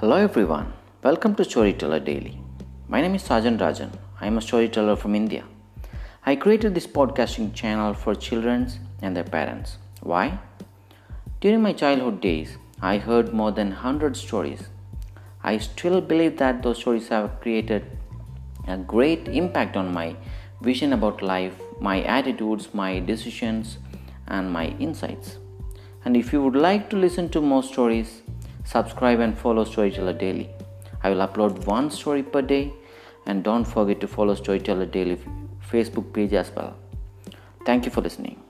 Hello everyone, welcome to Storyteller Daily. My name is Sajan Rajan. I am a storyteller from India. I created this podcasting channel for children and their parents. Why? During my childhood days, I heard more than 100 stories. I still believe that those stories have created a great impact on my vision about life, my attitudes, my decisions, and my insights. And if you would like to listen to more stories, subscribe and follow Storyteller Daily. I will upload one story per day and don't forget to follow Storyteller Daily Facebook page as well. Thank you for listening.